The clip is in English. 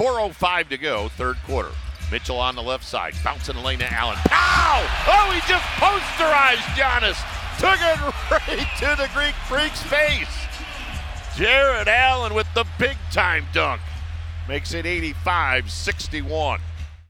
4.05 to go, third quarter. Mitchell on the left side, bouncing the lane to Allen. Pow! Oh, he just posterized Giannis. Took it right to the Greek Freak's face. Jarrett Allen with the big time dunk. Makes it 85 61.